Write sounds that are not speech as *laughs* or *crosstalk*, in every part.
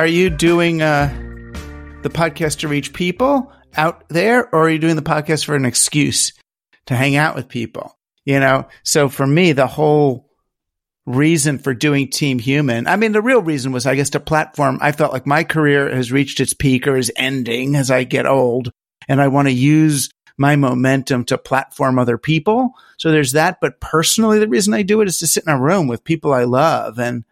are you doing uh, the podcast to reach people out there, or are you doing the podcast for an excuse to hang out with people? You know, so for me, the whole reason for doing Team Human, I mean, the real reason was, I guess, to platform. I felt like my career has reached its peak or is ending as I get old, and I want to use my momentum to platform other people. So there's that. But personally, the reason I do it is to sit in a room with people I love and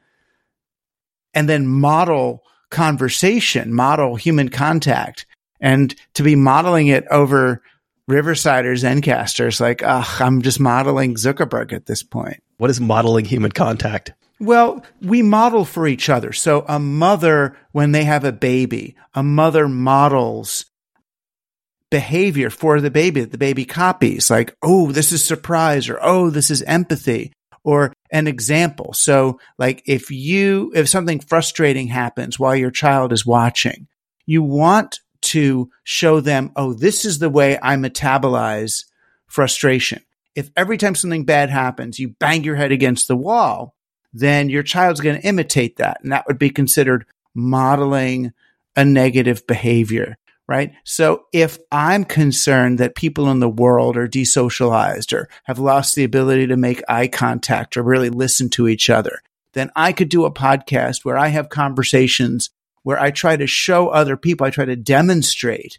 and then model conversation, model human contact, and to be modeling it over Riverside or Zencastr's like, ugh, I'm just modeling Zuckerberg at this point. What is modeling human contact? Well, we model for each other. So a mother, when they have a baby, a mother models behavior for the baby that the baby copies, like, oh, this is surprise, or oh, this is empathy, or an example. So, like, if you, if something frustrating happens while your child is watching, you want to show them, oh, this is the way I metabolize frustration. If every time something bad happens, you bang your head against the wall, then your child's going to imitate that. And that would be considered modeling a negative behavior right? So if I'm concerned that people in the world are desocialized or have lost the ability to make eye contact or really listen to each other, then I could do a podcast where I have conversations where I try to show other people, I try to demonstrate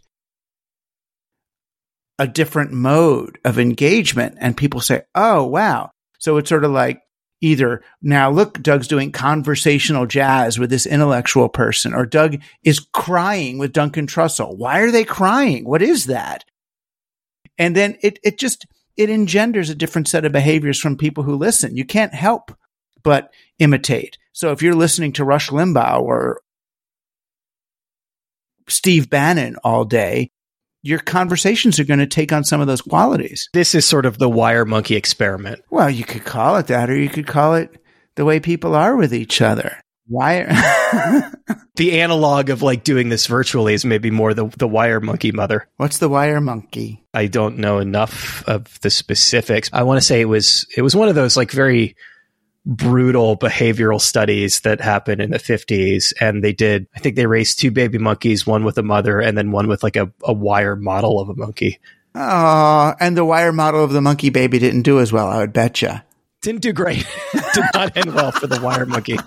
a different mode of engagement. And people say, Oh, wow. So it's sort of like either now look, Doug's doing conversational jazz with this intellectual person, or Doug is crying with Duncan Trussell. Why are they crying? What is that? And then it, it just, it engenders a different set of behaviors from people who listen. You can't help but imitate. So if you're listening to Rush Limbaugh or Steve Bannon all day, your conversations are going to take on some of those qualities. This is sort of the wire monkey experiment. Well, you could call it that, or you could call it the way people are with each other. Wire. *laughs* the analog of like doing this virtually is maybe more the the wire monkey mother. What's the wire monkey? I don't know enough of the specifics. I want to say it was it was one of those like very brutal behavioral studies that happened in the 50s and they did i think they raised two baby monkeys one with a mother and then one with like a, a wire model of a monkey. Oh and the wire model of the monkey baby didn't do as well i would bet you didn't do great. *laughs* Did not end well for the wire monkey.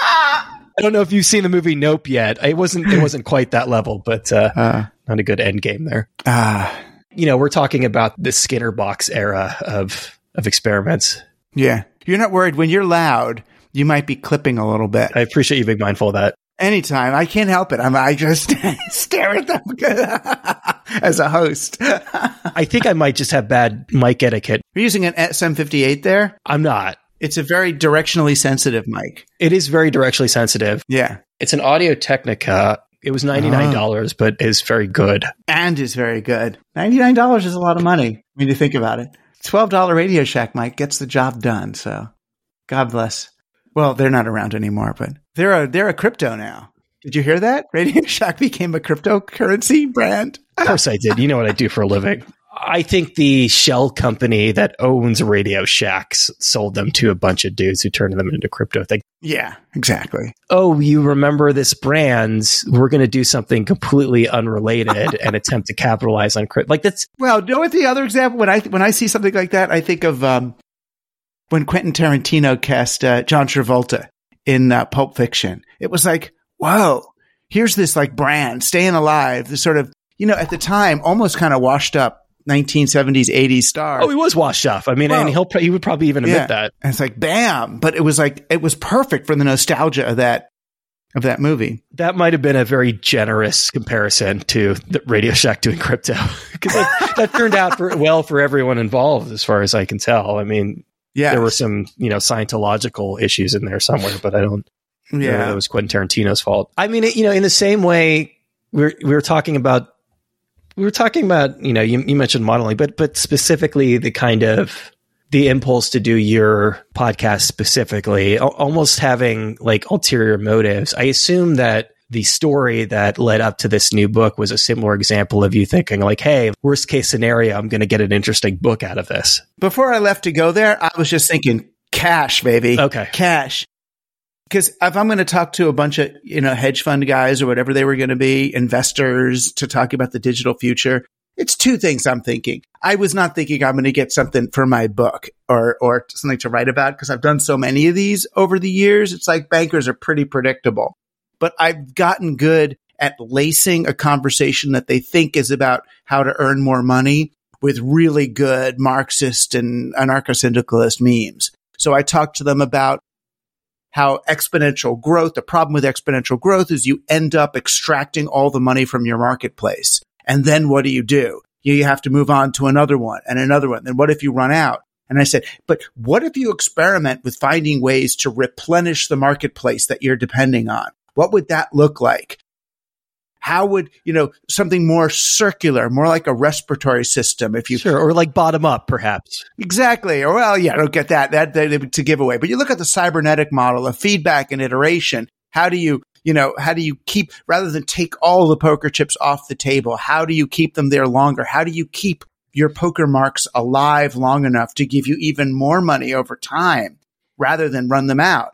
I don't know if you've seen the movie nope yet. It wasn't it wasn't quite that level but uh, uh. not a good end game there. Ah. Uh, you know we're talking about the skinner box era of of experiments. Yeah you're not worried when you're loud, you might be clipping a little bit. I appreciate you being mindful of that. Anytime. I can't help it. I'm, I just *laughs* stare at them *laughs* as a host. I think I might just have bad mic etiquette. You're using an SM58 there? I'm not. It's a very directionally sensitive mic. It is very directionally sensitive. Yeah. It's an Audio Technica. It was $99, oh. but is very good. And is very good. $99 is a lot of money when you think about it. $12 Radio Shack mic gets the job done. So God bless. Well, they're not around anymore, but they're a, they're a crypto now. Did you hear that? Radio *laughs* Shack became a cryptocurrency brand. of course I did. You know what I do for a living. *laughs* I think the shell company that owns Radio Shacks sold them to a bunch of dudes who turned them into crypto thing. Yeah, exactly. Oh, you remember this brand? We're going to do something completely unrelated *laughs* and attempt to capitalize on crypto. Like that's well. know what the other example when I when I see something like that, I think of um, when Quentin Tarantino cast uh, John Travolta in uh, Pulp Fiction. It was like, whoa, here's this like brand staying alive. This sort of you know at the time almost kind of washed up 1970s, 80s star. Oh, he was washed off. I mean, well, and he'll he would probably even admit yeah. that. And it's like, bam! But it was like it was perfect for the nostalgia of that of that movie. That might have been a very generous comparison to the Radio Shack doing crypto *laughs* because that, that, turned out for, well for everyone involved, as far as I can tell. I mean, yeah, there were some you know scientological issues in there somewhere, but I don't. Yeah, know, it was Quentin Tarantino's fault. I mean, you know, in the same way we're we were talking about we were talking about, you know, you, you mentioned modeling, but but specifically the kind of the impulse to do your podcast specifically, almost having like ulterior motives. I assume that the story that led up to this new book was a similar example of you thinking like, Hey, worst case scenario, I'm going to get an interesting book out of this. Before I left to go there, I was just thinking cash, baby. Okay. Cash. Because if I'm going to talk to a bunch of, you know, hedge fund guys or whatever they were going to be, investors to talk about the digital future, it's two things I'm thinking. I was not thinking I'm going to get something for my book or, or something to write about because I've done so many of these over the years. It's like bankers are pretty predictable, but I've gotten good at lacing a conversation that they think is about how to earn more money with really good Marxist and anarcho-syndicalist memes. So I talked to them about how exponential growth, the problem with exponential growth is you end up extracting all the money from your marketplace. And then what do you do? You have to move on to another one and another one. Then what if you run out? And I said, but what if you experiment with finding ways to replenish the marketplace that you're depending on? What would that look like? How would, you know, something more circular, more like a respiratory system if you. Sure. Or like bottom up, perhaps. Exactly. Or, well, yeah, I don't get that. That, that to give away. But you look at the cybernetic model of feedback and iteration. How do you, you know, how do you keep, rather than take all the poker chips off the table, how do you keep them there longer? How do you keep your poker marks alive long enough to give you even more money over time rather than run them out?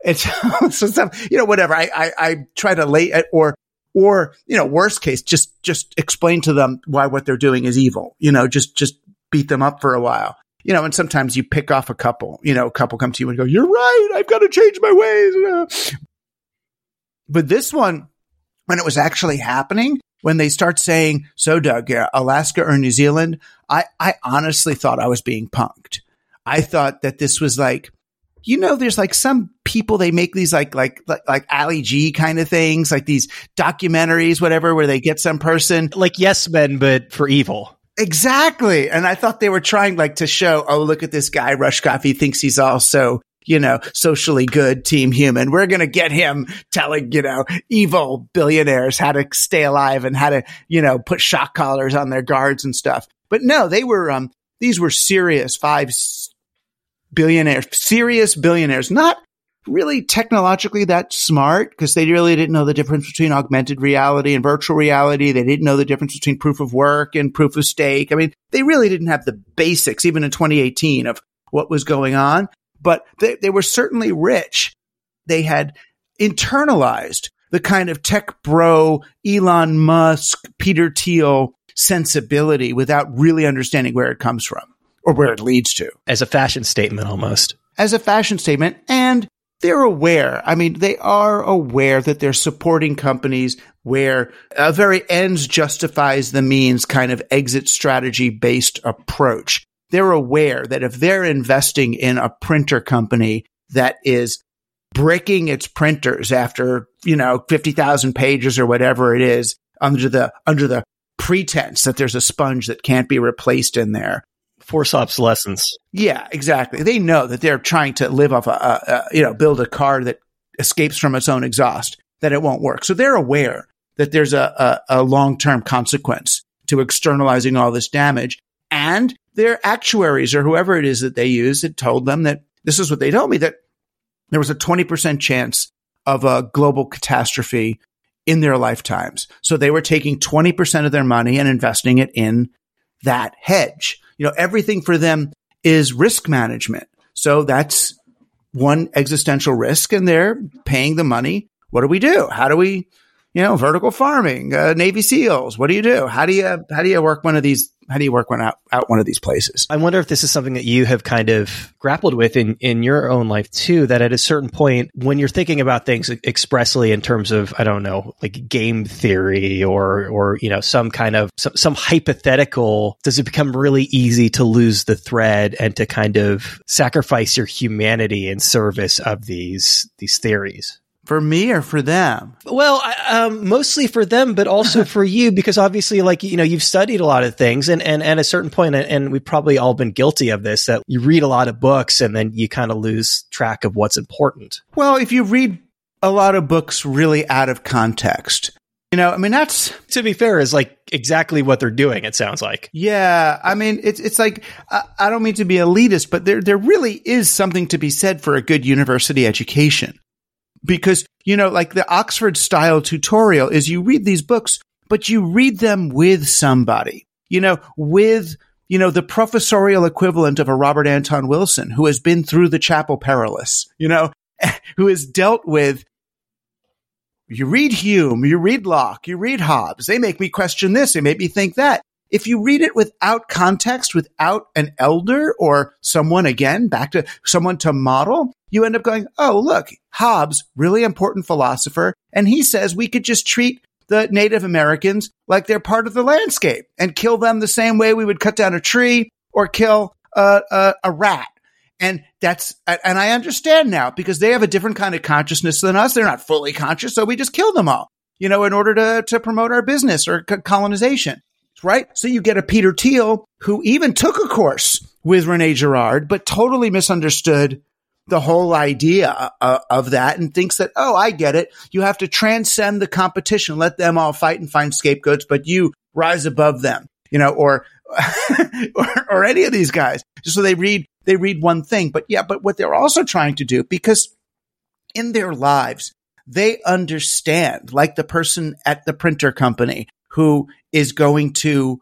It's *laughs* so stuff, you know, whatever. I, I, I try to lay it or or, you know, worst case, just, just explain to them why what they're doing is evil. You know, just, just beat them up for a while. You know, and sometimes you pick off a couple, you know, a couple come to you and go, you're right. I've got to change my ways. *laughs* But this one, when it was actually happening, when they start saying, so Doug, Alaska or New Zealand, I, I honestly thought I was being punked. I thought that this was like, you know, there's like some people, they make these like, like, like, like Ali G kind of things, like these documentaries, whatever, where they get some person. Like Yes Men, but for evil. Exactly. And I thought they were trying like to show, oh, look at this guy, Rushkoff. He thinks he's also, you know, socially good team human. We're going to get him telling, you know, evil billionaires how to stay alive and how to, you know, put shock collars on their guards and stuff. But no, they were, um, these were serious five, billionaires, serious billionaires, not really technologically that smart because they really didn't know the difference between augmented reality and virtual reality. They didn't know the difference between proof of work and proof of stake. I mean, they really didn't have the basics, even in 2018, of what was going on, but they, they were certainly rich. They had internalized the kind of tech bro, Elon Musk, Peter Thiel sensibility without really understanding where it comes from or where it leads to. As a fashion statement almost. As a fashion statement. And they're aware. I mean, they are aware that they're supporting companies where a very ends justifies the means kind of exit strategy based approach. They're aware that if they're investing in a printer company that is breaking its printers after, you know, 50,000 pages or whatever it is under the, under the pretense that there's a sponge that can't be replaced in there, force obsolescence. Yeah, exactly. They know that they're trying to live off a, a, a, you know, build a car that escapes from its own exhaust, that it won't work. So they're aware that there's a, a, long term consequence to externalizing all this damage. And their actuaries or whoever it is that they use had told them that this is what they told me that there was a 20% chance of a global catastrophe in their lifetimes. So they were taking 20% of their money and investing it in that hedge you know, everything for them is risk management. So that's one existential risk and they're paying the money. What do we do? How do we, you know, vertical farming, uh, Navy SEALs? What do you do? How do you, how do you work one of these how do you work one out, out one of these places? I wonder if this is something that you have kind of grappled with in, in your own life too, that at a certain point, when you're thinking about things expressly in terms of, I don't know, like game theory or, or, you know, some kind of, some, some hypothetical, does it become really easy to lose the thread and to kind of sacrifice your humanity in service of these, these theories? For me or for them? Well, um, mostly for them, but also *laughs* for you, because obviously, like, you know, you've studied a lot of things and, and, and at a certain point, and we've probably all been guilty of this, that you read a lot of books and then you kind of lose track of what's important. Well, if you read a lot of books really out of context, you know, I mean, that's to be fair, is like exactly what they're doing. It sounds like. Yeah, I mean, it's it's like I, I don't mean to be elitist, but there there really is something to be said for a good university education because, you know, like the Oxford style tutorial is you read these books, but you read them with somebody, you know, with, you know, the professorial equivalent of a Robert Anton Wilson who has been through the chapel perilous, you know, *laughs* who has dealt with you read Hume, you read Locke, you read Hobbes. They make me question this. They make me think that. If you read it without context, without an elder or someone, again, back to someone to model, you end up going, Oh, look, Hobbes, really important philosopher. And he says we could just treat the Native Americans like they're part of the landscape and kill them the same way we would cut down a tree or kill a, a, a rat. And that's, and I understand now because they have a different kind of consciousness than us. They're not fully conscious. So we just kill them all, you know, in order to, to promote our business or colonization. Right. So you get a Peter Thiel who even took a course with Rene Girard, but totally misunderstood the whole idea uh, of that and thinks that, oh, I get it. You have to transcend the competition, let them all fight and find scapegoats, but you rise above them, you know, or, *laughs* or, or any of these guys. So they read they read one thing. But yeah, but what they're also trying to do, because in their lives, they understand, like the person at the printer company who is going to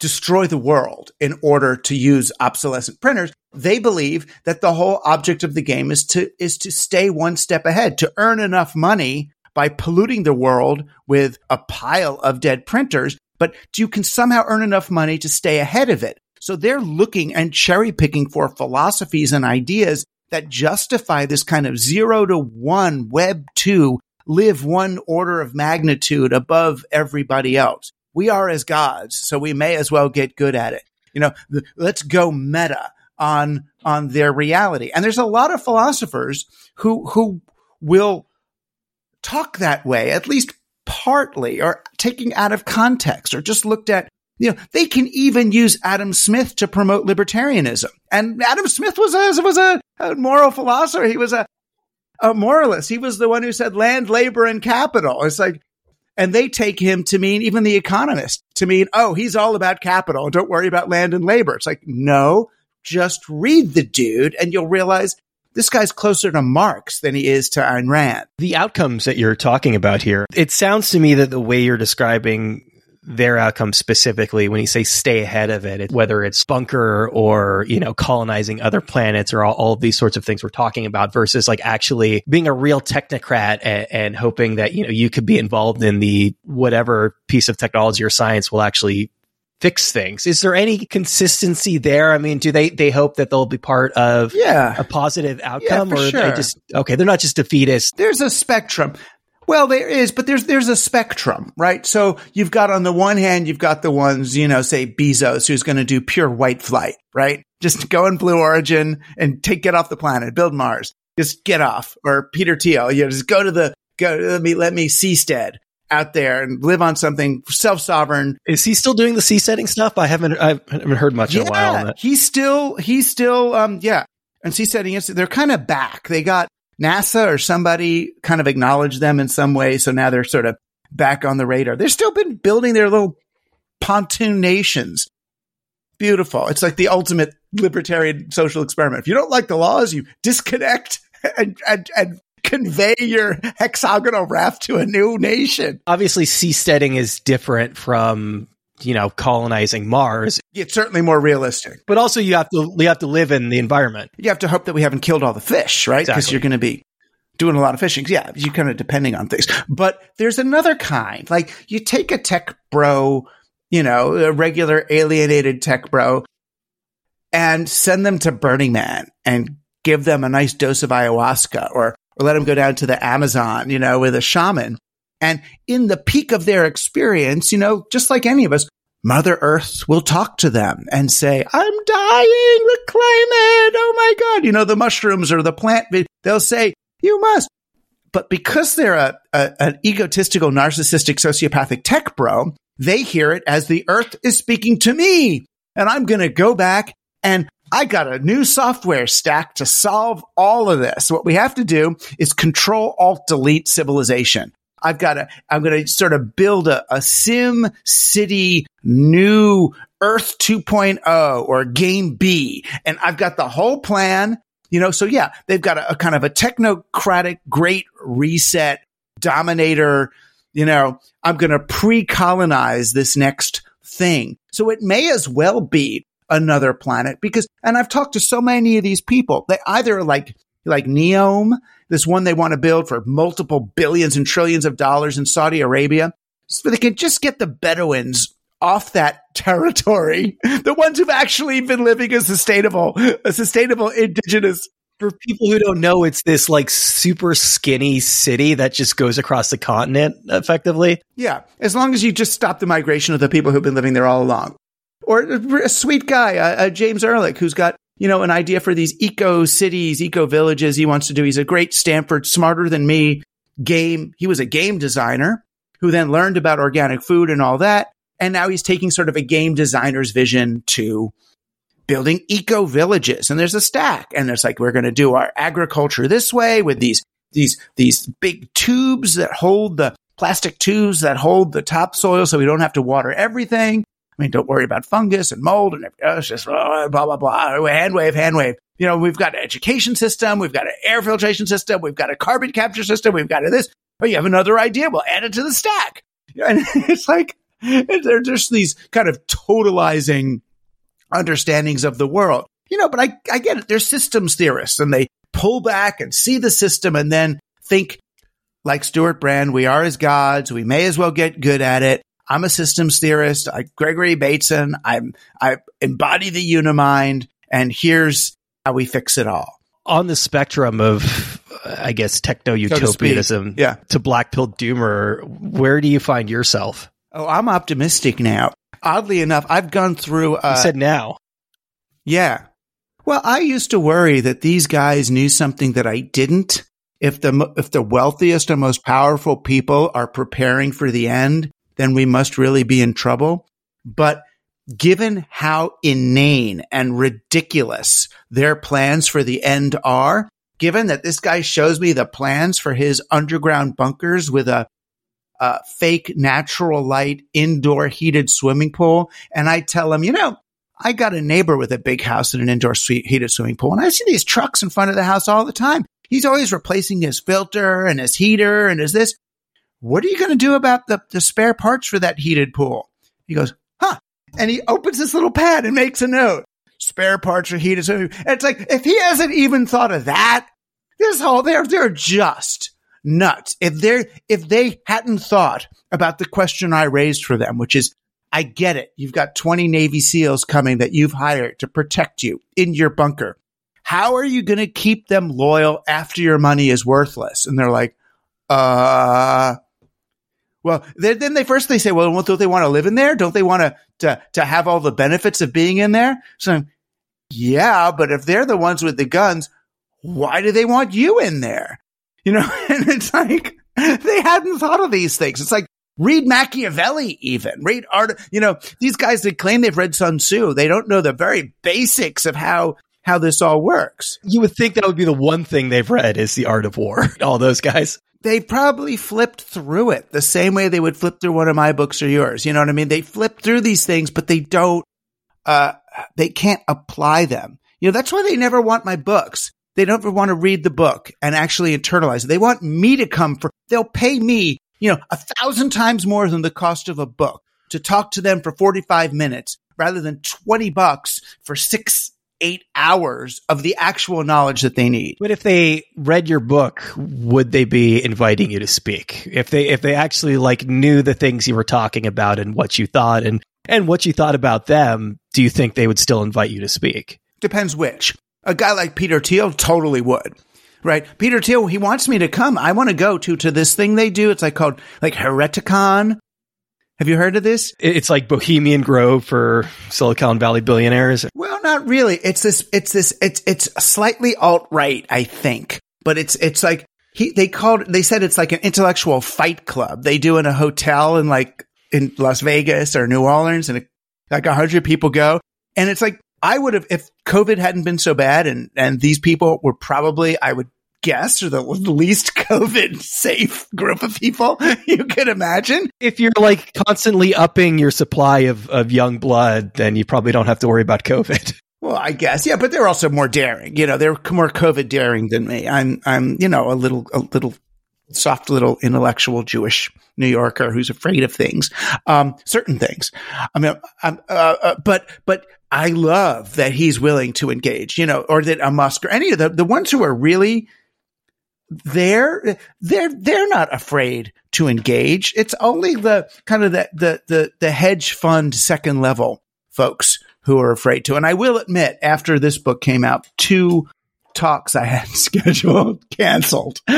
destroy the world in order to use obsolescent printers. They believe that the whole object of the game is to, is to stay one step ahead, to earn enough money by polluting the world with a pile of dead printers, but you can somehow earn enough money to stay ahead of it. So they're looking and cherry picking for philosophies and ideas that justify this kind of zero to one web two live one order of magnitude above everybody else. We are as gods, so we may as well get good at it. You know, let's go meta on, on their reality. And there's a lot of philosophers who, who will talk that way, at least partly or taking out of context or just looked at you know, they can even use Adam Smith to promote libertarianism. And Adam Smith was a, was a, a moral philosopher. He was a, a moralist. He was the one who said land, labor, and capital. It's like, and they take him to mean, even the economist, to mean, oh, he's all about capital. Don't worry about land and labor. It's like, no, just read the dude and you'll realize this guy's closer to Marx than he is to Ayn Rand. The outcomes that you're talking about here, it sounds to me that the way you're describing their outcome specifically when you say stay ahead of it, whether it's bunker or, you know, colonizing other planets or all, all of these sorts of things we're talking about versus like actually being a real technocrat and, and hoping that, you know, you could be involved in the whatever piece of technology or science will actually fix things. Is there any consistency there? I mean, do they they hope that they'll be part of yeah. a positive outcome, yeah, or sure. they just okay? They're not just defeatists. There's a spectrum. Well, there is, but there's there's a spectrum, right? So you've got on the one hand, you've got the ones, you know, say Bezos, who's going to do pure white flight, right? Just go in Blue Origin and take get off the planet, build Mars, just get off. Or Peter Thiel, you know, just go to the go let me let me seastead out there and live on something self sovereign. Is he still doing the seasteading stuff? I haven't I haven't heard much yeah, in a while. He's still he's still um yeah. And seasteading, is, they're kind of back. They got NASA or somebody kind of acknowledged them in some way. So now they're sort of back on the radar. They've still been building their little pontoon nations. Beautiful. It's like the ultimate libertarian social experiment. If you don't like the laws, you disconnect *laughs* and, and, and convey your hexagonal raft to a new nation. Obviously, seasteading is different from you know, colonizing Mars. It's certainly more realistic. But also you have to you have to live in the environment. You have to hope that we haven't killed all the fish, right? Because exactly. you're going to be doing a lot of fishing. Yeah, you kind of depending on things. But there's another kind. Like you take a tech bro, you know, a regular alienated tech bro and send them to Burning Man and give them a nice dose of ayahuasca or or let them go down to the Amazon, you know, with a shaman and in the peak of their experience, you know, just like any of us, Mother Earth will talk to them and say, I'm dying, reclaim it. Oh my God. You know, the mushrooms or the plant, they'll say, you must. But because they're a, a, an egotistical, narcissistic, sociopathic tech bro, they hear it as the earth is speaking to me. And I'm going to go back and I got a new software stack to solve all of this. What we have to do is control alt delete civilization. I've got to, I'm going to sort of build a, a Sim City new Earth 2.0 or game B. And I've got the whole plan, you know, so yeah, they've got a, a kind of a technocratic great reset dominator, you know, I'm going to pre-colonize this next thing. So it may as well be another planet because, and I've talked to so many of these people, they either like like Neom, this one they want to build for multiple billions and trillions of dollars in Saudi Arabia. So they can just get the Bedouins off that territory. *laughs* The ones who've actually been living a sustainable, a sustainable indigenous for people who don't know, it's this like super skinny city that just goes across the continent effectively. Yeah. As long as you just stop the migration of the people who've been living there all along. Or a sweet guy, uh, uh, James Ehrlich, who's got, you know, an idea for these eco cities, eco villages he wants to do. He's a great Stanford, smarter than me game. He was a game designer who then learned about organic food and all that. And now he's taking sort of a game designer's vision to building eco villages. And there's a stack. And it's like, we're going to do our agriculture this way with these, these, these big tubes that hold the plastic tubes that hold the topsoil so we don't have to water everything. I mean, don't worry about fungus and mold and oh, it's just blah, blah, blah, blah. Hand wave, hand wave. You know, we've got an education system. We've got an air filtration system. We've got a carbon capture system. We've got this. Oh, you have another idea? We'll add it to the stack. *laughs* And it's like, they're just these kind of totalizing understandings of the world. You know, but I, I get it. They're systems theorists and they pull back and see the system and then think like Stewart Brand, we are as gods. We may as well get good at it. I'm a systems theorist. I, Gregory Bateson. I'm, I embody the unimind and here's how we fix it all. On the spectrum of, I guess, techno utopianism so yeah. to black pill doomer, where do you find yourself? Oh, I'm optimistic now. Oddly enough, I've gone through. Uh, you said now. Yeah. Well, I used to worry that these guys knew something that I didn't. If the if the wealthiest and most powerful people are preparing for the end, then we must really be in trouble. But given how inane and ridiculous their plans for the end are, given that this guy shows me the plans for his underground bunkers with a uh, fake natural light indoor heated swimming pool. And I tell him, you know, I got a neighbor with a big house and an indoor heated swimming pool. And I see these trucks in front of the house all the time. He's always replacing his filter and his heater and his this. What are you going to do about the, the spare parts for that heated pool? He goes, huh. And he opens this little pad and makes a note. Spare parts for heated swimming. It's like, if he hasn't even thought of that, this whole, they're, they're just nuts. If they if they hadn't thought about the question I raised for them, which is, I get it. You've got 20 Navy SEALs coming that you've hired to protect you in your bunker. How are you going to keep them loyal after your money is worthless? And they're like, uh, well, then they first they say, well, don't they want to live in there? Don't they want to, to, to have all the benefits of being in there? So, yeah, but if they're the ones with the guns, why do they want you in there? You know, *laughs* and it's like they hadn't thought of these things. It's like read Machiavelli, even read art. You know, these guys that claim they've read Sun Tzu, they don't know the very basics of how how this all works. You would think that would be the one thing they've read is the art of war. *laughs* All those guys. They probably flipped through it the same way they would flip through one of my books or yours. You know what I mean? They flip through these things, but they don't, uh, they can't apply them. You know, that's why they never want my books they don't want to read the book and actually internalize it. They want me to come for, they'll pay me, you know, a thousand times more than the cost of a book to talk to them for 45 minutes rather than 20 bucks for six, eight hours of the actual knowledge that they need. But if they read your book, would they be inviting you to speak? If they, if they actually like knew the things you were talking about and what you thought and, and what you thought about them, do you think they would still invite you to speak? Depends which. A guy like Peter Thiel totally would. Right. Peter Thiel, he wants me to come. I want to go to, to this thing they do. It's like called like Hereticon. Have you heard of this? It's like Bohemian Grove for Silicon Valley billionaires. Well, not really. It's this, it's this, it's, it's slightly alt right, I think, but it's, it's like he, they called, they said it's like an intellectual fight club they do in a hotel in like in Las Vegas or New Orleans and like a hundred people go. And it's like I would have, if COVID hadn't been so bad and, and these people were probably, I would guess, are the least *laughs* COVID safe group of people *laughs* you could imagine. If you're like constantly upping your supply of, of young blood, then you probably don't have to worry about COVID. *laughs* Well, I guess, yeah, but they're also more daring. You know, they're more COVID daring than me. I'm, I'm, you know, a little, a little soft little intellectual Jewish New Yorker who's afraid of things, um, certain things. I mean, uh, uh, but, but I love that he's willing to engage, you know, or that a Musk or any of the, the ones who are really there, they're, they're not afraid to engage. It's only the kind of the, the, the, the hedge fund second level folks who are afraid to. And I will admit, after this book came out, two talks I had *laughs* scheduled canceled. *laughs*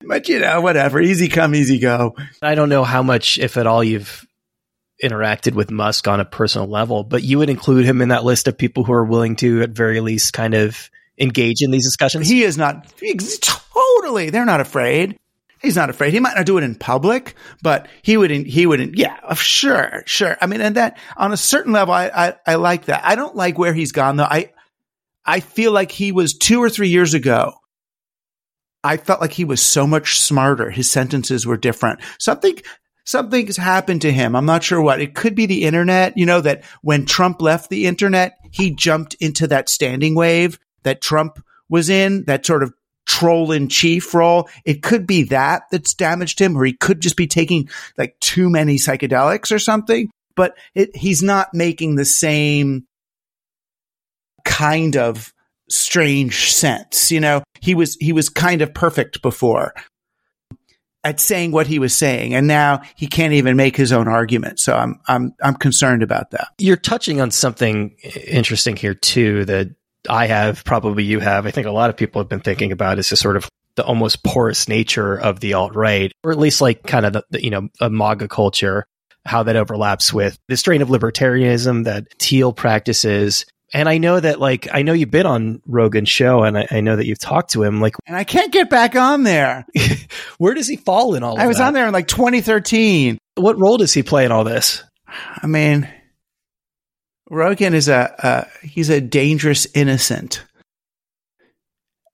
but you know, whatever. Easy come, easy go. I don't know how much, if at all, you've interacted with Musk on a personal level, but you would include him in that list of people who are willing to, at very least, kind of engage in these discussions. He is not totally. They're not afraid. He's not afraid. He might not do it in public, but he would. He would. Yeah, sure, sure. I mean, and that on a certain level, I, I I like that. I don't like where he's gone though. I I feel like he was two or three years ago. I felt like he was so much smarter. His sentences were different. Something, something's happened to him. I'm not sure what. It could be the internet. You know, that when Trump left the internet, he jumped into that standing wave that Trump was in, that sort of troll in chief role. It could be that that's damaged him, or he could just be taking like too many psychedelics or something. But it, he's not making the same kind of strange sense. You know, he was, he was kind of perfect before at saying what he was saying. And now he can't even make his own argument. So I'm, I'm, I'm concerned about that. You're touching on something interesting here too, that I have, probably you have. I think a lot of people have been thinking about is the sort of the almost porous nature of the alt right, or at least like kind of the, the, you know, a MAGA culture, how that overlaps with the strain of libertarianism that Thiel practices and I know that, like, I know you've been on Rogan's show, and I, I, know that you've talked to him. Like, and I can't get back on there. *laughs* Where does he fall in all? I was that? on there in like 2013. What role does he play in all this? I mean, Rogan is a he's a dangerous innocent.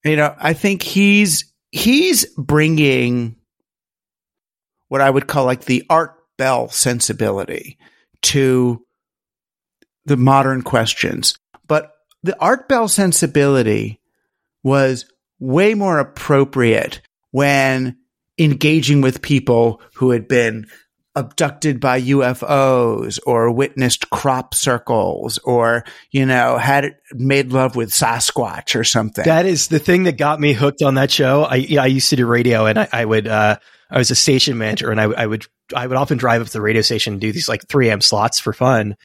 You know, I think he's he's bringing what I would call like the Art Bell sensibility to the modern questions. But the Art Bell sensibility was way more appropriate when engaging with people who had been abducted by UFOs or witnessed crop circles or, you know, had made love with Sasquatch or something. That is the thing that got me hooked on that show. I, I used to do radio and I, I would, uh, I was a station manager and I, I, would, I would often drive up to the radio station and do these like 3 a.m. slots for fun.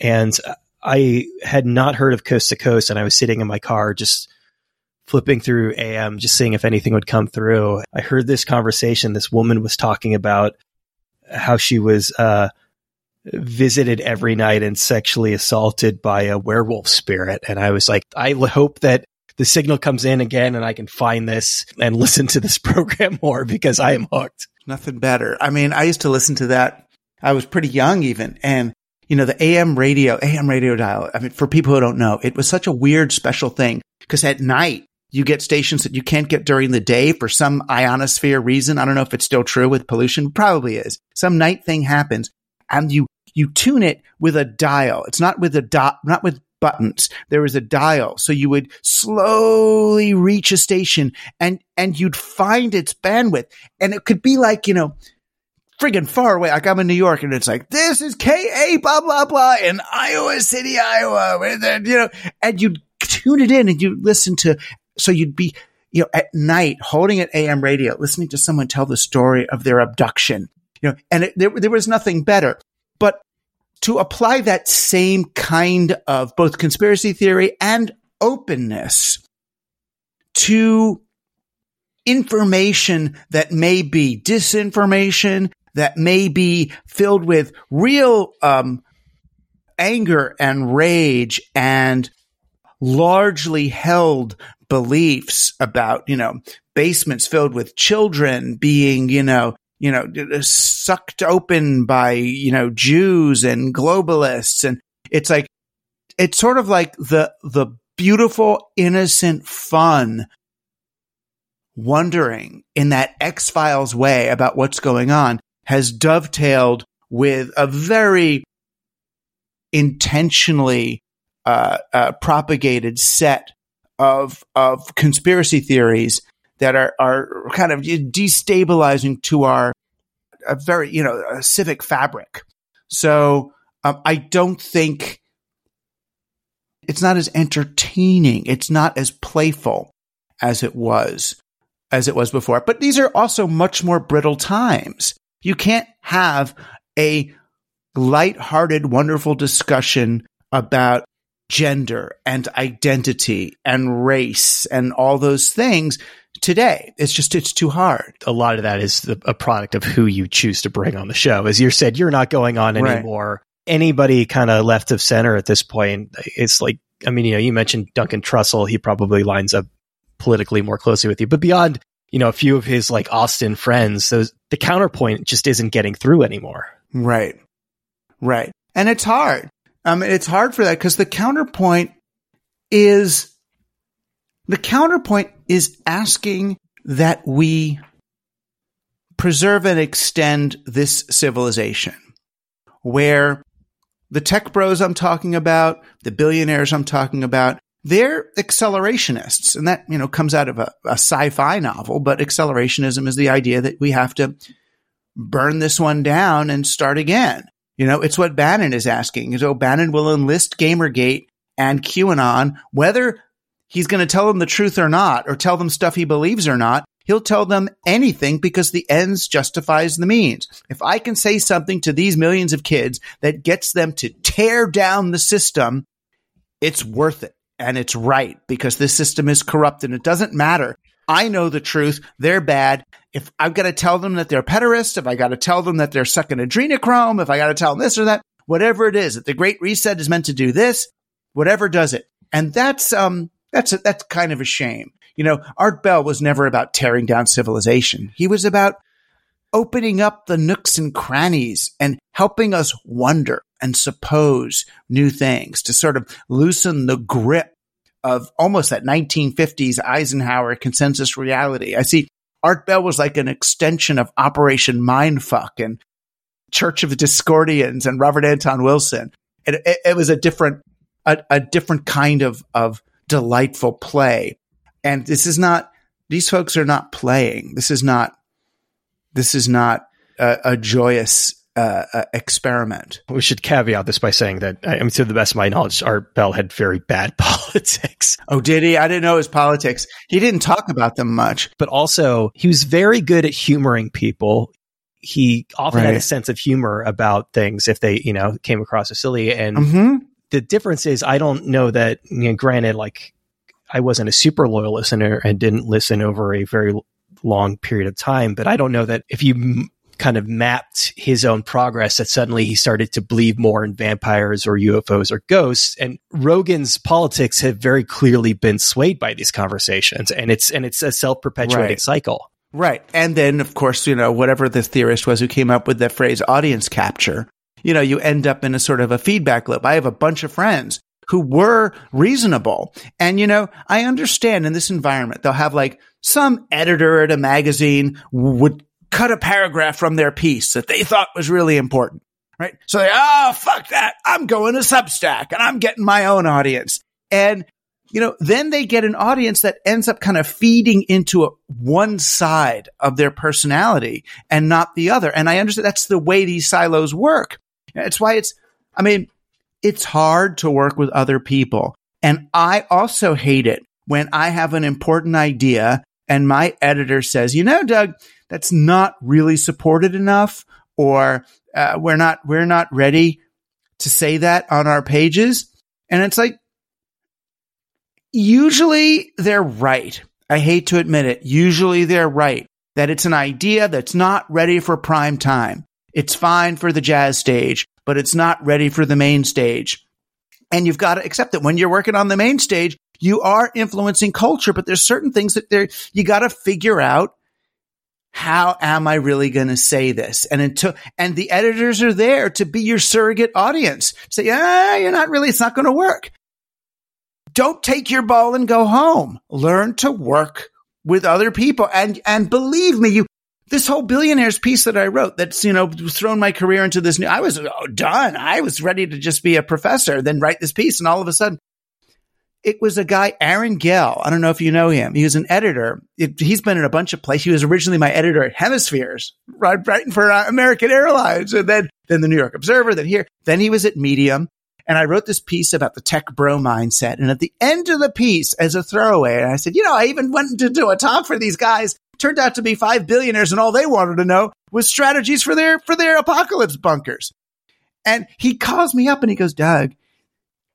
And I had not heard of Coast to Coast, and I was sitting in my car just flipping through AM, just seeing if anything would come through. I heard this conversation. This woman was talking about how she was uh, visited every night and sexually assaulted by a werewolf spirit. And I was like, I hope that the signal comes in again and I can find this and *laughs* listen to this program more because I am hooked. Nothing better. I mean, I used to listen to that. I was pretty young even. And you know, the AM radio, AM radio dial. I mean, for people who don't know, it was such a weird, special thing because at night you get stations that you can't get during the day for some ionosphere reason. I don't know if it's still true with pollution. Probably is. Some night thing happens and you, you tune it with a dial. It's not with a dot, not with buttons. There is a dial. So you would slowly reach a station and, and you'd find its bandwidth. And it could be like, you know, friggin' far away. Like I'm in New York and it's like, this is KA blah, blah, blah in Iowa City, Iowa. And you know, and you'd tune it in and you listen to, so you'd be, you know, at night holding an AM radio, listening to someone tell the story of their abduction, you know, and it, there, there was nothing better. But to apply that same kind of both conspiracy theory and openness to information that may be disinformation, that may be filled with real um, anger and rage and largely held beliefs about, you know, basements filled with children being, you know, you know, sucked open by, you know, Jews and globalists. And it's like, it's sort of like the, the beautiful, innocent fun wondering in that X Files way about what's going on has dovetailed with a very intentionally uh, uh, propagated set of of conspiracy theories that are, are kind of destabilizing to our a very, you know, civic fabric. So um, I don't think it's not as entertaining. It's not as playful as it was, as it was before. But these are also much more brittle times. You can't have a light-hearted, wonderful discussion about gender and identity and race and all those things today. It's just, it's too hard. A lot of that is the, a product of who you choose to bring on the show. As you said, you're not going on anymore. Right. Anybody kind of left of center at this point, it's like, I mean, you know, you mentioned Duncan Trussell. He probably lines up politically more closely with you, but beyond, you know, a few of his like Austin friends, those, the counterpoint just isn't getting through anymore. Right. Right. And it's hard. Um, it's hard for that because the counterpoint is the counterpoint is asking that we preserve and extend this civilization where the tech bros I'm talking about, the billionaires I'm talking about, they're accelerationists. And that, you know, comes out of a, a sci-fi novel, but accelerationism is the idea that we have to burn this one down and start again. You know, it's what Bannon is asking. So oh, Bannon will enlist Gamergate and QAnon, whether he's going to tell them the truth or not, or tell them stuff he believes or not. He'll tell them anything because the ends justifies the means. If I can say something to these millions of kids that gets them to tear down the system, it's worth it and it's right because this system is corrupt and it doesn't matter. I know the truth. They're bad. If I've got to tell them that they're pederasts, if I got to tell them that they're sucking adrenochrome, if I got to tell them this or that, whatever it is, that the Great Reset is meant to do this, whatever does it. And that's, um, that's a, that's kind of a shame. You know, Art Bell was never about tearing down civilization. He was about opening up the nooks and crannies and helping us wonder and suppose new things to sort of loosen the grip of almost that 1950s Eisenhower consensus reality. I see Art Bell was like an extension of Operation Mindfuck and Church of the Discordians and Robert Anton Wilson. It, it, it was a different, a, a different kind of, of delightful play. And this is not, these folks are not playing. This is not, this is not a, a joyous uh, uh, experiment. We should caveat this by saying that, I mean, to the best of my knowledge, Art Bell had very bad *laughs* politics. Oh, did he? I didn't know his politics. He didn't talk about them much. But also, he was very good at humoring people. He often right. had a sense of humor about things if they, you know, came across as silly. And mm-hmm. the difference is, I don't know that, you know, granted, like I wasn't a super loyal listener and didn't listen over a very long period of time. But I don't know that if you kind of mapped his own progress, that suddenly he started to believe more in vampires or UFOs or ghosts. And Rogan's politics have very clearly been swayed by these conversations, and it's and it's a self perpetuating right. cycle. Right. And then, of course, you know, whatever the theorist was who came up with the phrase audience capture, you know, you end up in a sort of a feedback loop. I have a bunch of friends who were reasonable. And, you know, I understand in this environment, they'll have like some editor at a magazine would cut a paragraph from their piece that they thought was really important. Right. So they, oh, fuck that. I'm going to Substack and I'm getting my own audience. And, you know, then they get an audience that ends up kind of feeding into a, one side of their personality and not the other. And I understand that's the way these silos work. It's why it's, I mean, it's hard to work with other people. And I also hate it when I have an important idea and my editor says, you know, Doug, that's not really supported enough or uh, we're not, we're not ready to say that on our pages. And it's like, usually they're right. I hate to admit it. Usually they're right that it's an idea that's not ready for prime time. It's fine for the jazz stage, but it's not ready for the main stage. And you've got to accept that when you're working on the main stage, you are influencing culture, but there's certain things that there, you got to figure out how am I really going to say this? And until, and the editors are there to be your surrogate audience. Say, ah, you're not really, it's not going to work. Don't take your ball and go home. Learn to work with other people. And, and believe me, you, this whole billionaires piece that I wrote that's, you know, thrown my career into this new, I was oh, done. I was ready to just be a professor, then write this piece. And all of a sudden, it was a guy, Aaron Gell. I don't know if you know him. He was an editor. It, he's been in a bunch of places. He was originally my editor at Hemispheres, right, writing for uh, American Airlines, and then then the New York Observer. Then here, then he was at Medium, and I wrote this piece about the tech bro mindset. And at the end of the piece, as a throwaway, I said, you know, I even went to do a talk for these guys. Turned out to be five billionaires, and all they wanted to know was strategies for their for their apocalypse bunkers. And he calls me up and he goes, Doug,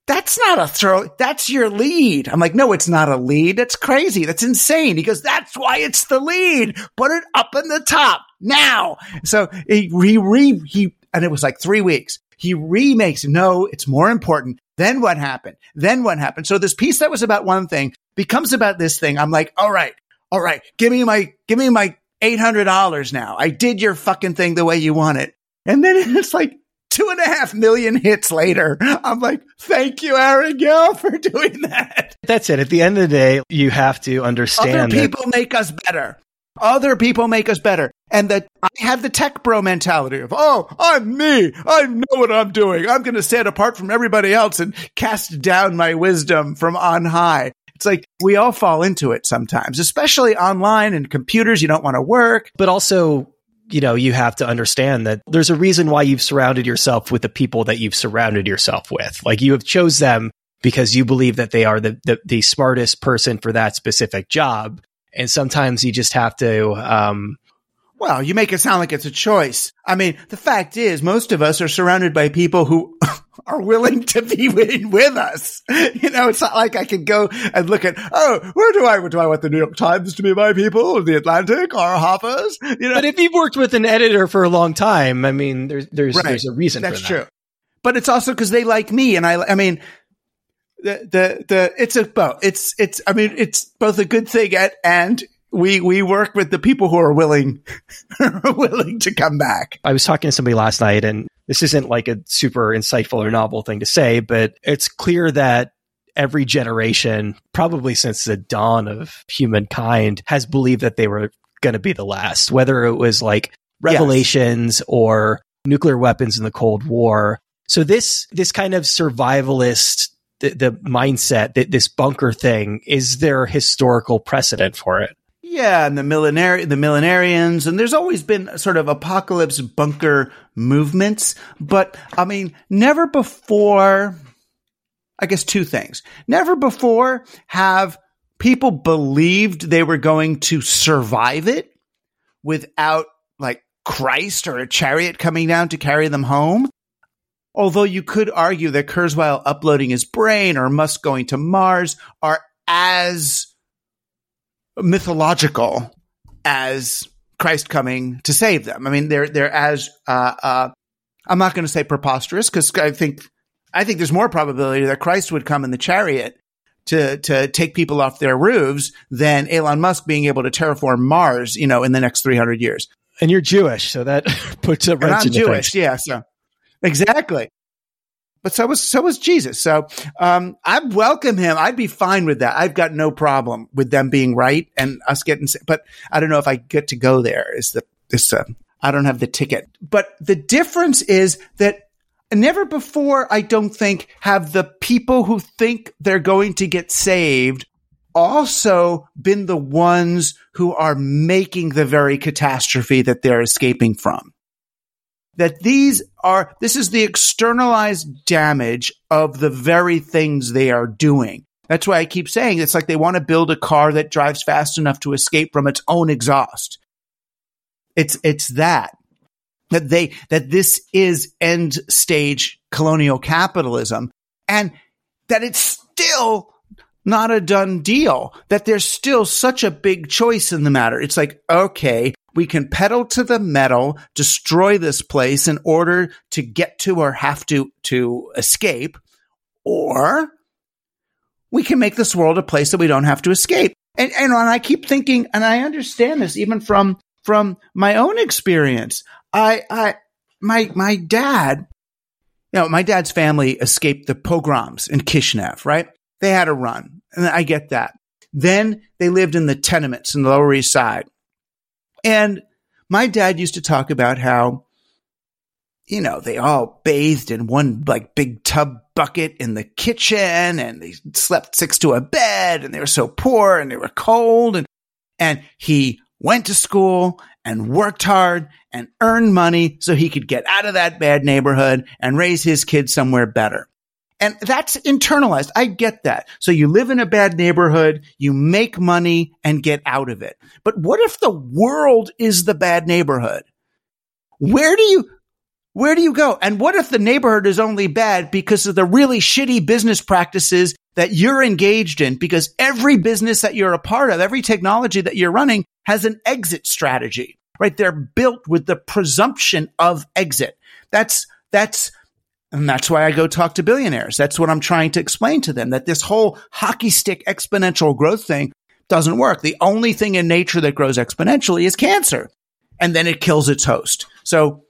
that's not a throw. That's your lead. I'm like, no, it's not a lead. That's crazy. That's insane. He goes, that's why it's the lead. Put it up in the top now. So he, he re, he, and it was like three weeks. He remakes. No, it's more important. Then what happened? Then what happened? So this piece that was about one thing becomes about this thing. I'm like, all right, all right, give me my, give me my $800 now. I did your fucking thing the way you want it. And then *laughs* it's like, two and a half million hits later. I'm like, thank you, Aaron Gill, for doing that. That's it. At the end of the day, you have to understand other people that- make us better. Other people make us better. And that I have the tech bro mentality of, oh, I'm me. I know what I'm doing. I'm going to stand apart from everybody else and cast down my wisdom from on high. It's like we all fall into it sometimes, especially online and computers. You don't want to work. But also, you know, you have to understand that there's a reason why you've surrounded yourself with the people that you've surrounded yourself with. Like you have chose them because you believe that they are the, the, the smartest person for that specific job. And sometimes you just have to, um, well, you make it sound like it's a choice. I mean, the fact is, most of us are surrounded by people who *laughs* are willing to be with, with us. You know, it's not like I can go and look at, oh, where do I, do I want the New York Times to be my people or the Atlantic or Harper's? You know, but if you've worked with an editor for a long time, I mean, there's, there's, right. there's a reason That's that. true. But it's also because they like me. And I, I mean, the, the, the, it's a, both. it's, it's, I mean, it's both a good thing and, and we we work with the people who are willing *laughs* willing to come back. I was talking to somebody last night and this isn't like a super insightful or novel thing to say, but it's clear that every generation, probably since the dawn of humankind, has believed that they were going to be the last, whether it was like revelations yes. or nuclear weapons in the Cold War. So this this kind of survivalist the, the mindset that this bunker thing is there historical precedent for it? Yeah, and the millenari- the millenarians, and there's always been sort of apocalypse bunker movements, but I mean, never before. I guess two things. Never before have people believed they were going to survive it without like Christ or a chariot coming down to carry them home. Although you could argue that Kurzweil uploading his brain or Musk going to Mars are as mythological as Christ coming to save them. I mean, they're they're as uh, uh, I'm not going to say preposterous because I think I think there's more probability that Christ would come in the chariot to to take people off their roofs than Elon Musk being able to terraform Mars, you know, in the next 300 years. And you're Jewish, so that *laughs* puts a wrench I'm Jewish, yeah. So exactly but so was so was Jesus. So um, I welcome him. I'd be fine with that. I've got no problem with them being right and us getting. But I don't know if I get to go there. Is the this? Uh, I don't have the ticket. But the difference is that never before, I don't think, have the people who think they're going to get saved also been the ones who are making the very catastrophe that they're escaping from that these are, this is the externalized damage of the very things they are doing. That's why I keep saying it's like they want to build a car that drives fast enough to escape from its own exhaust. It's, it's that. That they, that this is end stage colonial capitalism and that it's still not a done deal, that there's still such a big choice in the matter. It's like, okay, we can pedal to the metal, destroy this place in order to get to or have to, to escape, or we can make this world a place that we don't have to escape. And, and, and I keep thinking, and I understand this even from, from my own experience. I, I, my, my dad, you know, my dad's family escaped the pogroms in Kishinev, right? They had a run. And I get that. Then they lived in the tenements in the Lower East Side. And my dad used to talk about how, you know, they all bathed in one like big tub bucket in the kitchen and they slept six to a bed and they were so poor and they were cold and, and he went to school and worked hard and earned money so he could get out of that bad neighborhood and raise his kids somewhere better. And that's internalized. I get that. So you live in a bad neighborhood, you make money and get out of it. But what if the world is the bad neighborhood? Where do you, where do you go? And what if the neighborhood is only bad because of the really shitty business practices that you're engaged in? Because every business that you're a part of, every technology that you're running has an exit strategy, right? They're built with the presumption of exit. That's, that's, and that's why I go talk to billionaires. That's what I'm trying to explain to them that this whole hockey stick exponential growth thing doesn't work. The only thing in nature that grows exponentially is cancer and then it kills its host. So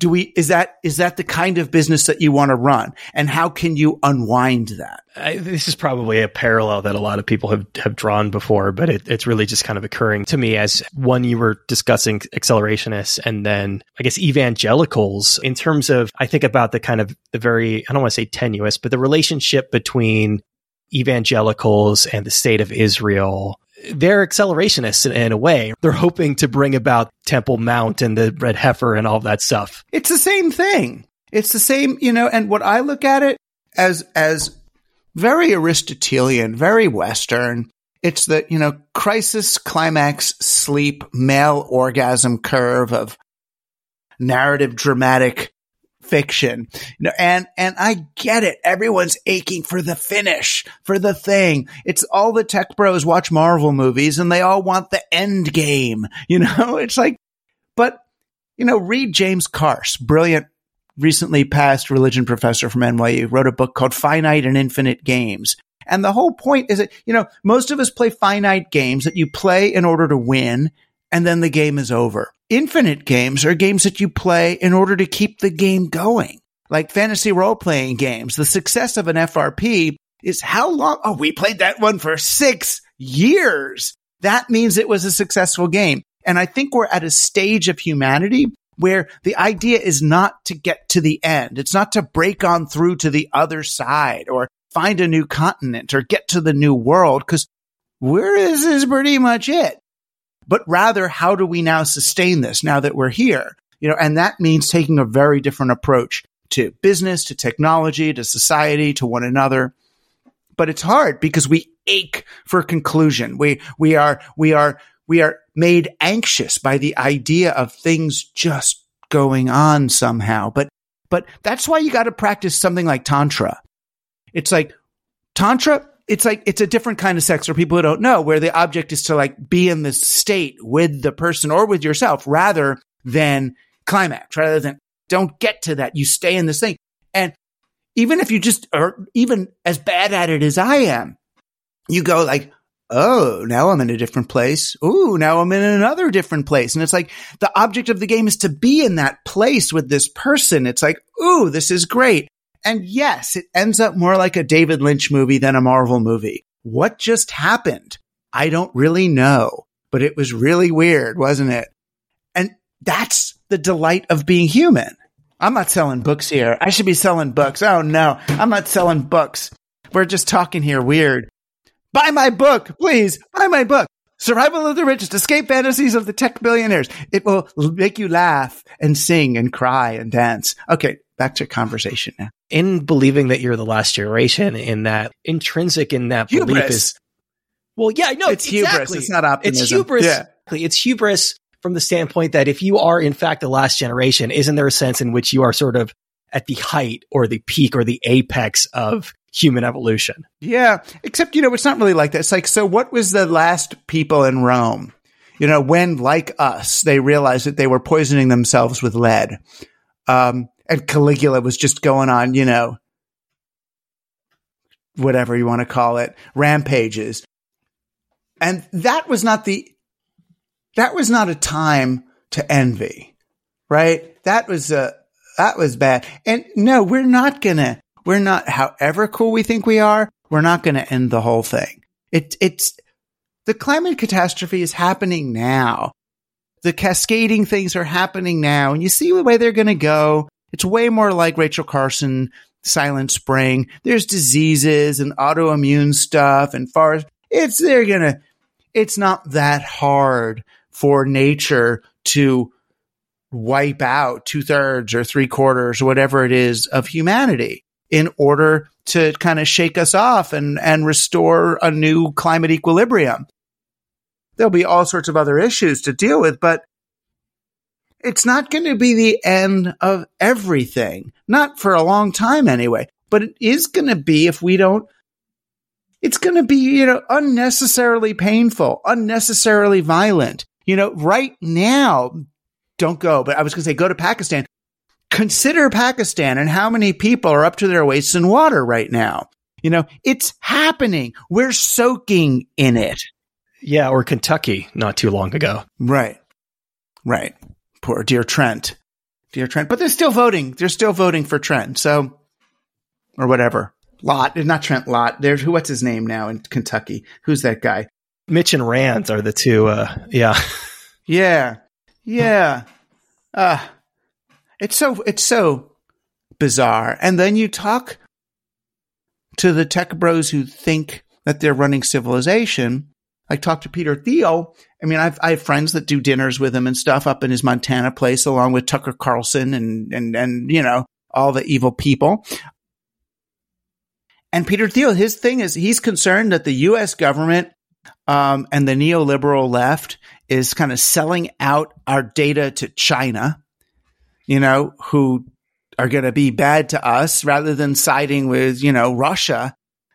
do we is that is that the kind of business that you want to run? And how can you unwind that? I, this is probably a parallel that a lot of people have have drawn before but it, it's really just kind of occurring to me as one you were discussing accelerationists and then i guess evangelicals. In terms of i think about the kind of the very i don't want to say tenuous but the relationship between evangelicals and the state of israel they're accelerationists in, a way. They're hoping to bring about Temple Mount and the red heifer and all that stuff. It's the same thing. It's the same, you know, and what I look at it as, as very Aristotelian, very Western. It's the, you know, crisis, climax, sleep, male orgasm curve of narrative dramatic fiction. You know, and, and I get it. Everyone's aching for the finish, for the thing. It's all the tech bros watch Marvel movies and they all want the end game. You know, *laughs* it's like, but, you know, read James Carse, brilliant, recently passed religion professor from NYU, wrote a book called Finite and Infinite Games. And the whole point is that, you know, most of us play finite games that you play in order to win and then the game is over. Infinite games are games that you play in order to keep the game going. Like fantasy role playing games, the success of an FRP is how long? Oh, we played that one for six years. That means it was a successful game. And I think we're at a stage of humanity where the idea is not to get to the end. It's not to break on through to the other side or find a new continent or get to the new world because where is this pretty much it but rather how do we now sustain this now that we're here? You know, and that means taking a very different approach to business, to technology, to society, to one another. But it's hard because we ache for conclusion. We, we are, we are, we are made anxious by the idea of things just going on somehow. But, but that's why you got to practice something like Tantra. It's like Tantra it's like it's a different kind of sex for people who don't know, where the object is to like be in this state with the person or with yourself rather than climax, rather than don't get to that. You stay in this thing. And even if you just are even as bad at it as I am, you go like, Oh, now I'm in a different place. Ooh, now I'm in another different place. And it's like the object of the game is to be in that place with this person. It's like, ooh, this is great. And yes, it ends up more like a David Lynch movie than a Marvel movie. What just happened? I don't really know, but it was really weird, wasn't it? And that's the delight of being human. I'm not selling books here. I should be selling books. Oh no, I'm not selling books. We're just talking here weird. Buy my book, please. Buy my book. Survival of the Richest, Escape Fantasies of the Tech Billionaires. It will make you laugh and sing and cry and dance. Okay, back to conversation now. In believing that you're the last generation, in that intrinsic in that hubris. belief is, well, yeah, no, it's exactly. hubris. It's not optimism. It's hubris. Yeah. It's hubris from the standpoint that if you are in fact the last generation, isn't there a sense in which you are sort of at the height or the peak or the apex of human evolution? Yeah, except you know it's not really like that. It's like so. What was the last people in Rome? You know, when like us, they realized that they were poisoning themselves with lead. Um, and Caligula was just going on, you know, whatever you want to call it, rampages. And that was not the, that was not a time to envy, right? That was a, that was bad. And no, we're not gonna, we're not, however cool we think we are, we're not gonna end the whole thing. It, it's, the climate catastrophe is happening now. The cascading things are happening now and you see the way they're going to go. It's way more like Rachel Carson silent spring. There's diseases and autoimmune stuff and forest. it's they're gonna it's not that hard for nature to wipe out two thirds or three quarters or whatever it is of humanity in order to kind of shake us off and, and restore a new climate equilibrium. There'll be all sorts of other issues to deal with, but it's not going to be the end of everything. Not for a long time anyway, but it is going to be if we don't it's going to be, you know, unnecessarily painful, unnecessarily violent. You know, right now, don't go, but I was going to say go to Pakistan. Consider Pakistan and how many people are up to their waists in water right now. You know, it's happening. We're soaking in it. Yeah, or Kentucky not too long ago. Right. Right. Poor dear Trent. Dear Trent. But they're still voting. They're still voting for Trent. So, or whatever. Lott, not Trent Lott. There's who? What's his name now in Kentucky? Who's that guy? Mitch and Rand are the two. Uh, yeah, *laughs* yeah, yeah. Uh, it's so it's so bizarre. And then you talk to the tech bros who think that they're running civilization. Like talk to Peter Thiel. I mean, I've I have friends that do dinners with him and stuff up in his Montana place, along with Tucker Carlson and and and you know all the evil people. And Peter Thiel, his thing is he's concerned that the U.S. government um, and the neoliberal left is kind of selling out our data to China, you know, who are going to be bad to us rather than siding with, you know, Russia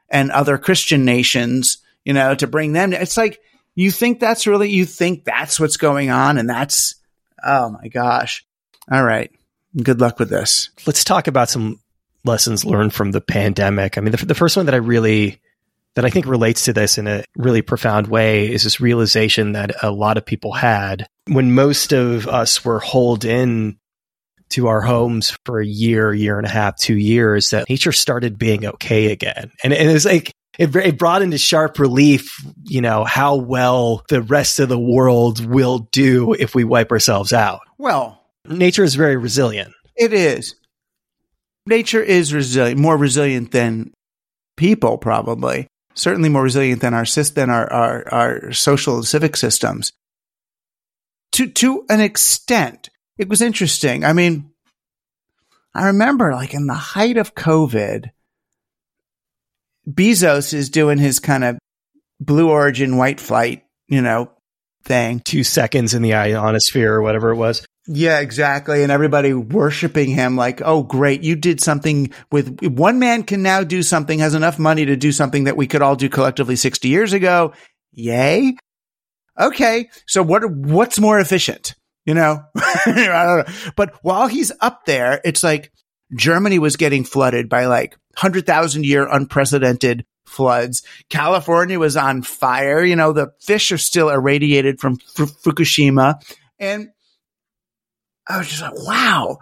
and other Christian nations, you know, to bring them. It's like, you think that's really, you think that's what's going on. And that's, oh my gosh. All right. Good luck with this. Let's talk about some lessons learned from the pandemic. I mean, the, the first one that I really that I think relates to this in a really profound way is this realization that a lot of people had when most of us were holed in to our homes for a year, year and a half, two years, that nature started being okay again. And, and it was like, it, it brought into sharp relief, you know, how well the rest of the world will do if we wipe ourselves out. Well, nature is very resilient. It is nature is resilient, more resilient than people, probably. Certainly more resilient than our than our, our, our social and civic systems. To to an extent, it was interesting. I mean, I remember like in the height of COVID, Bezos is doing his kind of blue origin white flight, you know, thing. Two seconds in the ionosphere or whatever it was. Yeah, exactly. And everybody worshiping him like, oh, great. You did something with one man can now do something, has enough money to do something that we could all do collectively 60 years ago. Yay. Okay. So what, what's more efficient? You know, *laughs* know. But while he's up there, it's like Germany was getting flooded by like 100,000 year unprecedented floods. California was on fire. You know, the fish are still irradiated from F- Fukushima. And I was just like, wow.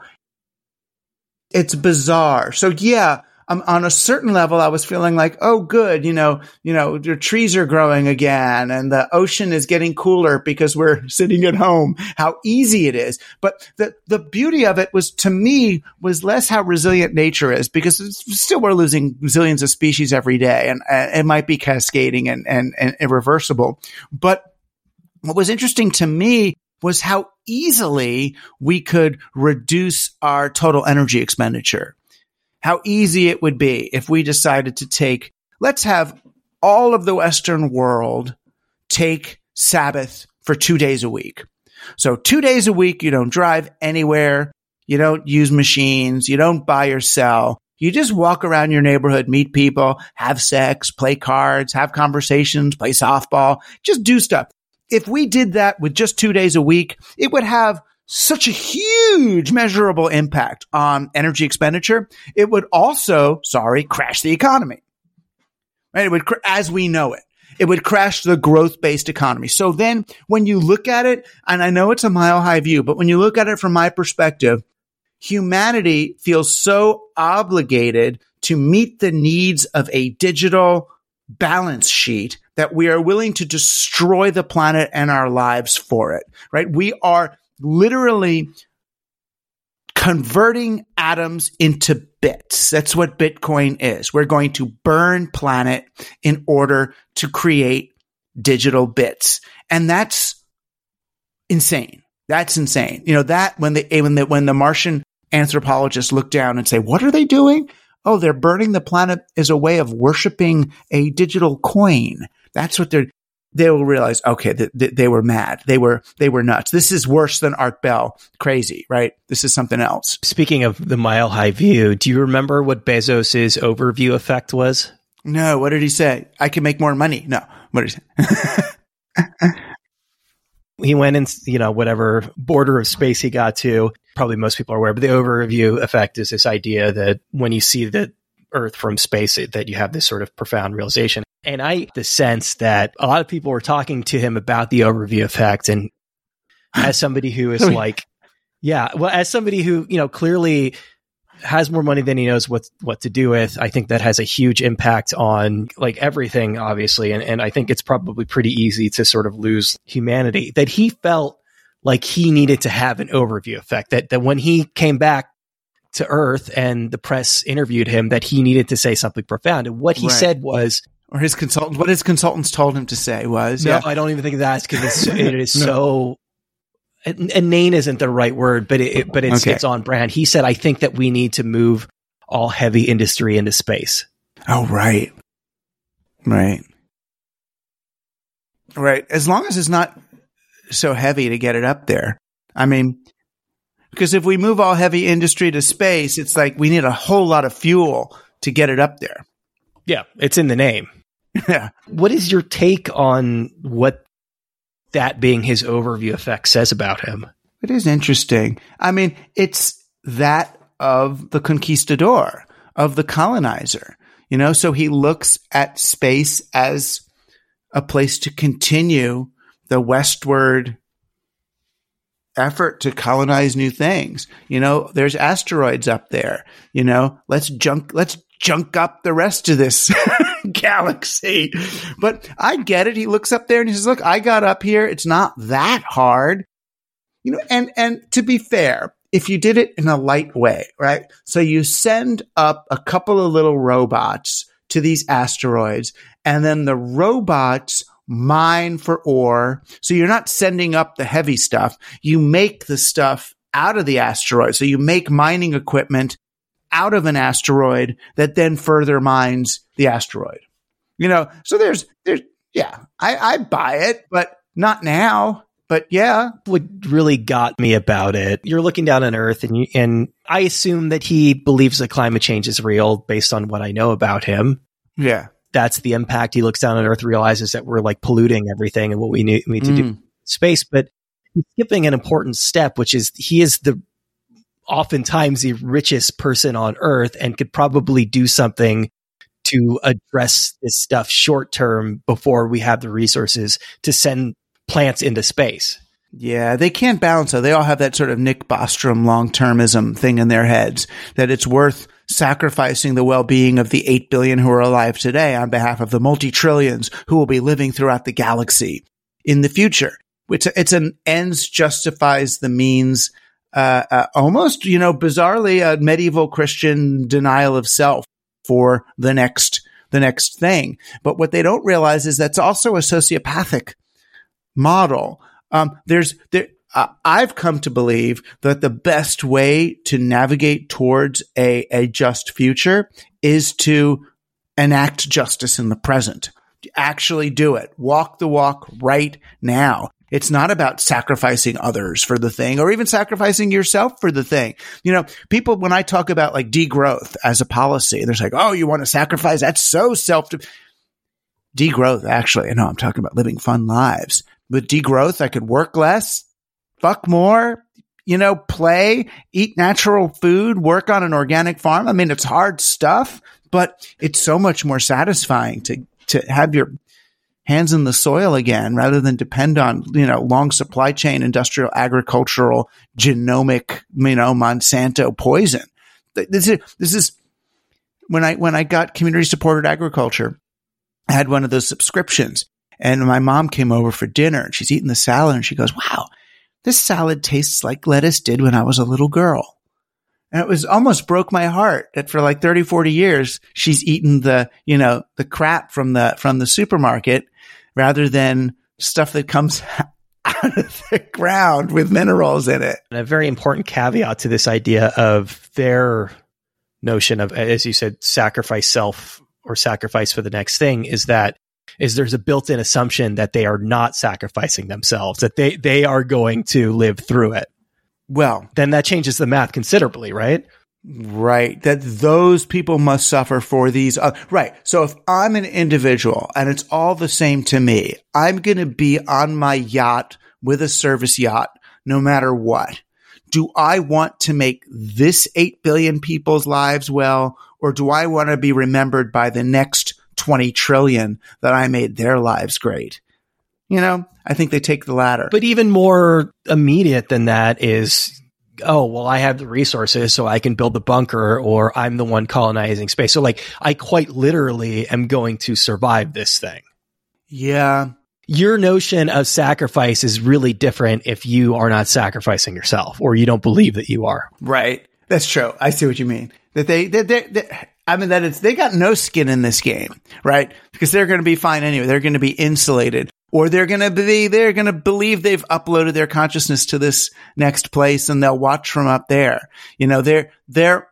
It's bizarre. So yeah, um, on a certain level, I was feeling like, oh, good, you know, you know, the trees are growing again and the ocean is getting cooler because we're *laughs* sitting at home. How easy it is. But the, the beauty of it was to me was less how resilient nature is because still we're losing zillions of species every day and, and it might be cascading and, and, and irreversible. But what was interesting to me was how easily we could reduce our total energy expenditure. How easy it would be if we decided to take, let's have all of the Western world take Sabbath for two days a week. So two days a week, you don't drive anywhere. You don't use machines. You don't buy or sell. You just walk around your neighborhood, meet people, have sex, play cards, have conversations, play softball, just do stuff if we did that with just two days a week, it would have such a huge measurable impact on energy expenditure. It would also, sorry, crash the economy. Right? It would, as we know it, it would crash the growth based economy. So then when you look at it, and I know it's a mile high view, but when you look at it from my perspective, humanity feels so obligated to meet the needs of a digital balance sheet that we are willing to destroy the planet and our lives for it, right? We are literally converting atoms into bits. That's what Bitcoin is. We're going to burn planet in order to create digital bits. And that's insane. That's insane. You know, that when the, eh, when the, when the Martian anthropologists look down and say, what are they doing? Oh, they're burning the planet as a way of worshiping a digital coin. That's what they're, they will realize, okay, that th- they were mad. They were, they were nuts. This is worse than Art Bell. Crazy, right? This is something else. Speaking of the mile high view, do you remember what Bezos's overview effect was? No. What did he say? I can make more money. No. What did he say? *laughs* he went in, you know, whatever border of space he got to. Probably most people are aware, but the overview effect is this idea that when you see the Earth from space, that you have this sort of profound realization. And I the sense that a lot of people were talking to him about the overview effect. And as somebody who is *laughs* like, yeah, well, as somebody who, you know, clearly has more money than he knows what what to do with. I think that has a huge impact on like everything, obviously, and and I think it's probably pretty easy to sort of lose humanity. That he felt like he needed to have an overview effect. That that when he came back to Earth and the press interviewed him, that he needed to say something profound. And what he right. said was, or his consultant, what his consultants told him to say was, no, yeah. I don't even think that's because it's, *laughs* it is no. so inane isn't the right word, but it, but it's okay. it's on brand. He said, "I think that we need to move all heavy industry into space." Oh, right, right, right. As long as it's not so heavy to get it up there. I mean, because if we move all heavy industry to space, it's like we need a whole lot of fuel to get it up there. Yeah, it's in the name. *laughs* Yeah. What is your take on what that being his overview effect says about him. It is interesting. I mean, it's that of the conquistador, of the colonizer, you know, so he looks at space as a place to continue the westward effort to colonize new things. You know, there's asteroids up there, you know, let's junk, let's junk up the rest of this *laughs* galaxy. But I get it. He looks up there and he says, look, I got up here. It's not that hard. You know, and, and to be fair, if you did it in a light way, right? So you send up a couple of little robots to these asteroids and then the robots mine for ore. So you're not sending up the heavy stuff. You make the stuff out of the asteroid. So you make mining equipment out of an asteroid that then further mines the asteroid. You know, so there's, there's, yeah, I, I buy it, but not now. But yeah, what really got me about it, you're looking down on Earth, and you, and I assume that he believes that climate change is real based on what I know about him. Yeah, that's the impact. He looks down on Earth, realizes that we're like polluting everything, and what we need, need to mm. do space. But he's skipping an important step, which is he is the oftentimes the richest person on earth and could probably do something to address this stuff short term before we have the resources to send plants into space. Yeah, they can't balance it. They all have that sort of Nick Bostrom long termism thing in their heads that it's worth sacrificing the well-being of the 8 billion who are alive today on behalf of the multi-trillions who will be living throughout the galaxy in the future. It's, a, it's an ends justifies the means uh, uh, almost, you know, bizarrely a medieval Christian denial of self for the next, the next thing. But what they don't realize is that's also a sociopathic model. Um, there's, there, uh, I've come to believe that the best way to navigate towards a, a just future is to enact justice in the present. Actually do it. Walk the walk right now. It's not about sacrificing others for the thing or even sacrificing yourself for the thing. You know, people, when I talk about like degrowth as a policy, they're like, Oh, you want to sacrifice? That's so self degrowth. Actually, I know I'm talking about living fun lives. With degrowth, I could work less, fuck more, you know, play, eat natural food, work on an organic farm. I mean, it's hard stuff, but it's so much more satisfying to, to have your hands in the soil again rather than depend on, you know, long supply chain, industrial, agricultural, genomic, you know, Monsanto poison. This is, this is when I, when I got community supported agriculture, I had one of those subscriptions and my mom came over for dinner and she's eating the salad and she goes, wow, this salad tastes like lettuce did when I was a little girl. And it was almost broke my heart that for like 30, 40 years, she's eaten the, you know, the crap from the, from the supermarket rather than stuff that comes *laughs* out of the ground with minerals in it. And a very important caveat to this idea of their notion of, as you said, sacrifice self or sacrifice for the next thing is that is there's a built-in assumption that they are not sacrificing themselves, that they they are going to live through it. Well, then that changes the math considerably, right? Right. That those people must suffer for these. Uh, right. So if I'm an individual and it's all the same to me, I'm going to be on my yacht with a service yacht no matter what. Do I want to make this 8 billion people's lives well, or do I want to be remembered by the next 20 trillion that I made their lives great? You know, I think they take the latter. But even more immediate than that is oh, well, I have the resources, so I can build the bunker, or I'm the one colonizing space. So, like, I quite literally am going to survive this thing. Yeah. Your notion of sacrifice is really different if you are not sacrificing yourself or you don't believe that you are. Right. That's true. I see what you mean. That they, they, they, they I mean, that it's, they got no skin in this game, right? Because they're going to be fine anyway. They're going to be insulated or they're going to be, they're going to believe they've uploaded their consciousness to this next place and they'll watch from up there. You know, they're, they're,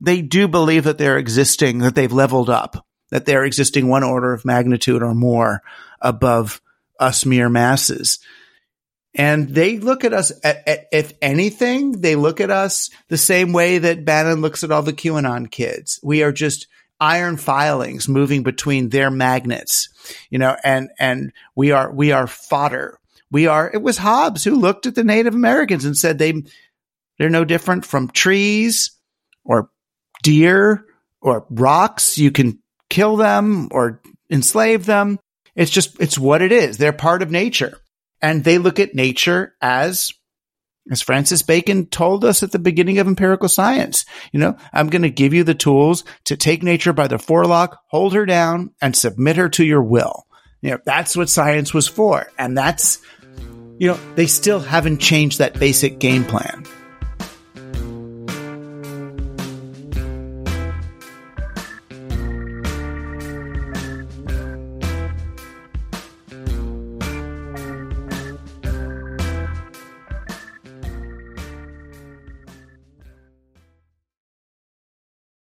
they do believe that they're existing, that they've leveled up, that they're existing one order of magnitude or more above us mere masses. And they look at us, at, at, if anything, they look at us the same way that Bannon looks at all the QAnon kids. We are just iron filings moving between their magnets, you know, and, and we are, we are fodder. We are, it was Hobbes who looked at the Native Americans and said they, they're no different from trees or deer or rocks. You can kill them or enslave them. It's just, it's what it is. They're part of nature and they look at nature as as Francis Bacon told us at the beginning of empirical science, you know, I'm going to give you the tools to take nature by the forelock, hold her down, and submit her to your will. You know, that's what science was for. And that's, you know, they still haven't changed that basic game plan.